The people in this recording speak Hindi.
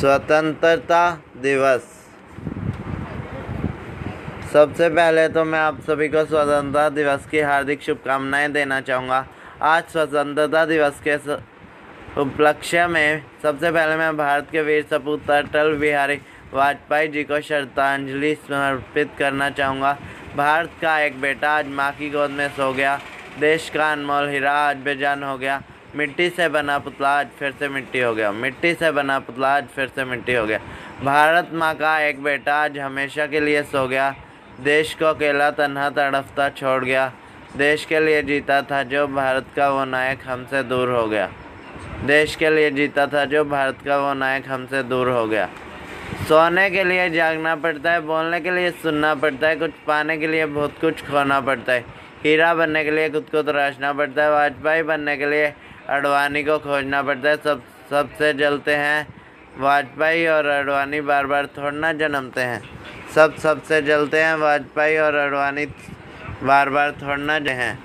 स्वतंत्रता दिवस। सबसे पहले तो मैं आप सभी को स्वतंत्रता दिवस की हार्दिक शुभकामनाएँ देना चाहूँगा। आज स्वतंत्रता दिवस के उपलक्ष्य में सबसे पहले मैं भारत के वीर सपूत अटल बिहारी वाजपेयी जी को श्रद्धांजलि समर्पित करना चाहूँगा। भारत का एक बेटा आज माँ की गोद में सो गया। देश का अनमोल हीरा आज बेजान हो गया। मिट्टी से बना पुतला आज फिर से मिट्टी हो गया। मिट्टी से बना पुतला आज फिर से मिट्टी हो गया। भारत माँ का एक बेटा आज हमेशा के लिए सो गया। देश को अकेला तनहा तड़फता छोड़ गया। देश के लिए जीता था जो भारत का वो नायक हमसे दूर हो गया। देश के लिए जीता था जो भारत का वो नायक हमसे दूर हो गया। सोने के लिए जागना पड़ता है, बोलने के लिए सुनना पड़ता है, कुछ पाने के लिए बहुत कुछ खोना पड़ता है। हीरा बनने के लिए खुद को तराशना पड़ता है, वाजपेयी बनने के लिए अडवाणी को खोजना पड़ता है। सब, सबसे जलते हैं वाजपेयी और अडवाणी बार बार थोड़ना जन्मते हैं। सब, सबसे जलते हैं वाजपेयी और अडवाणी बार बार थोड़ना हैं।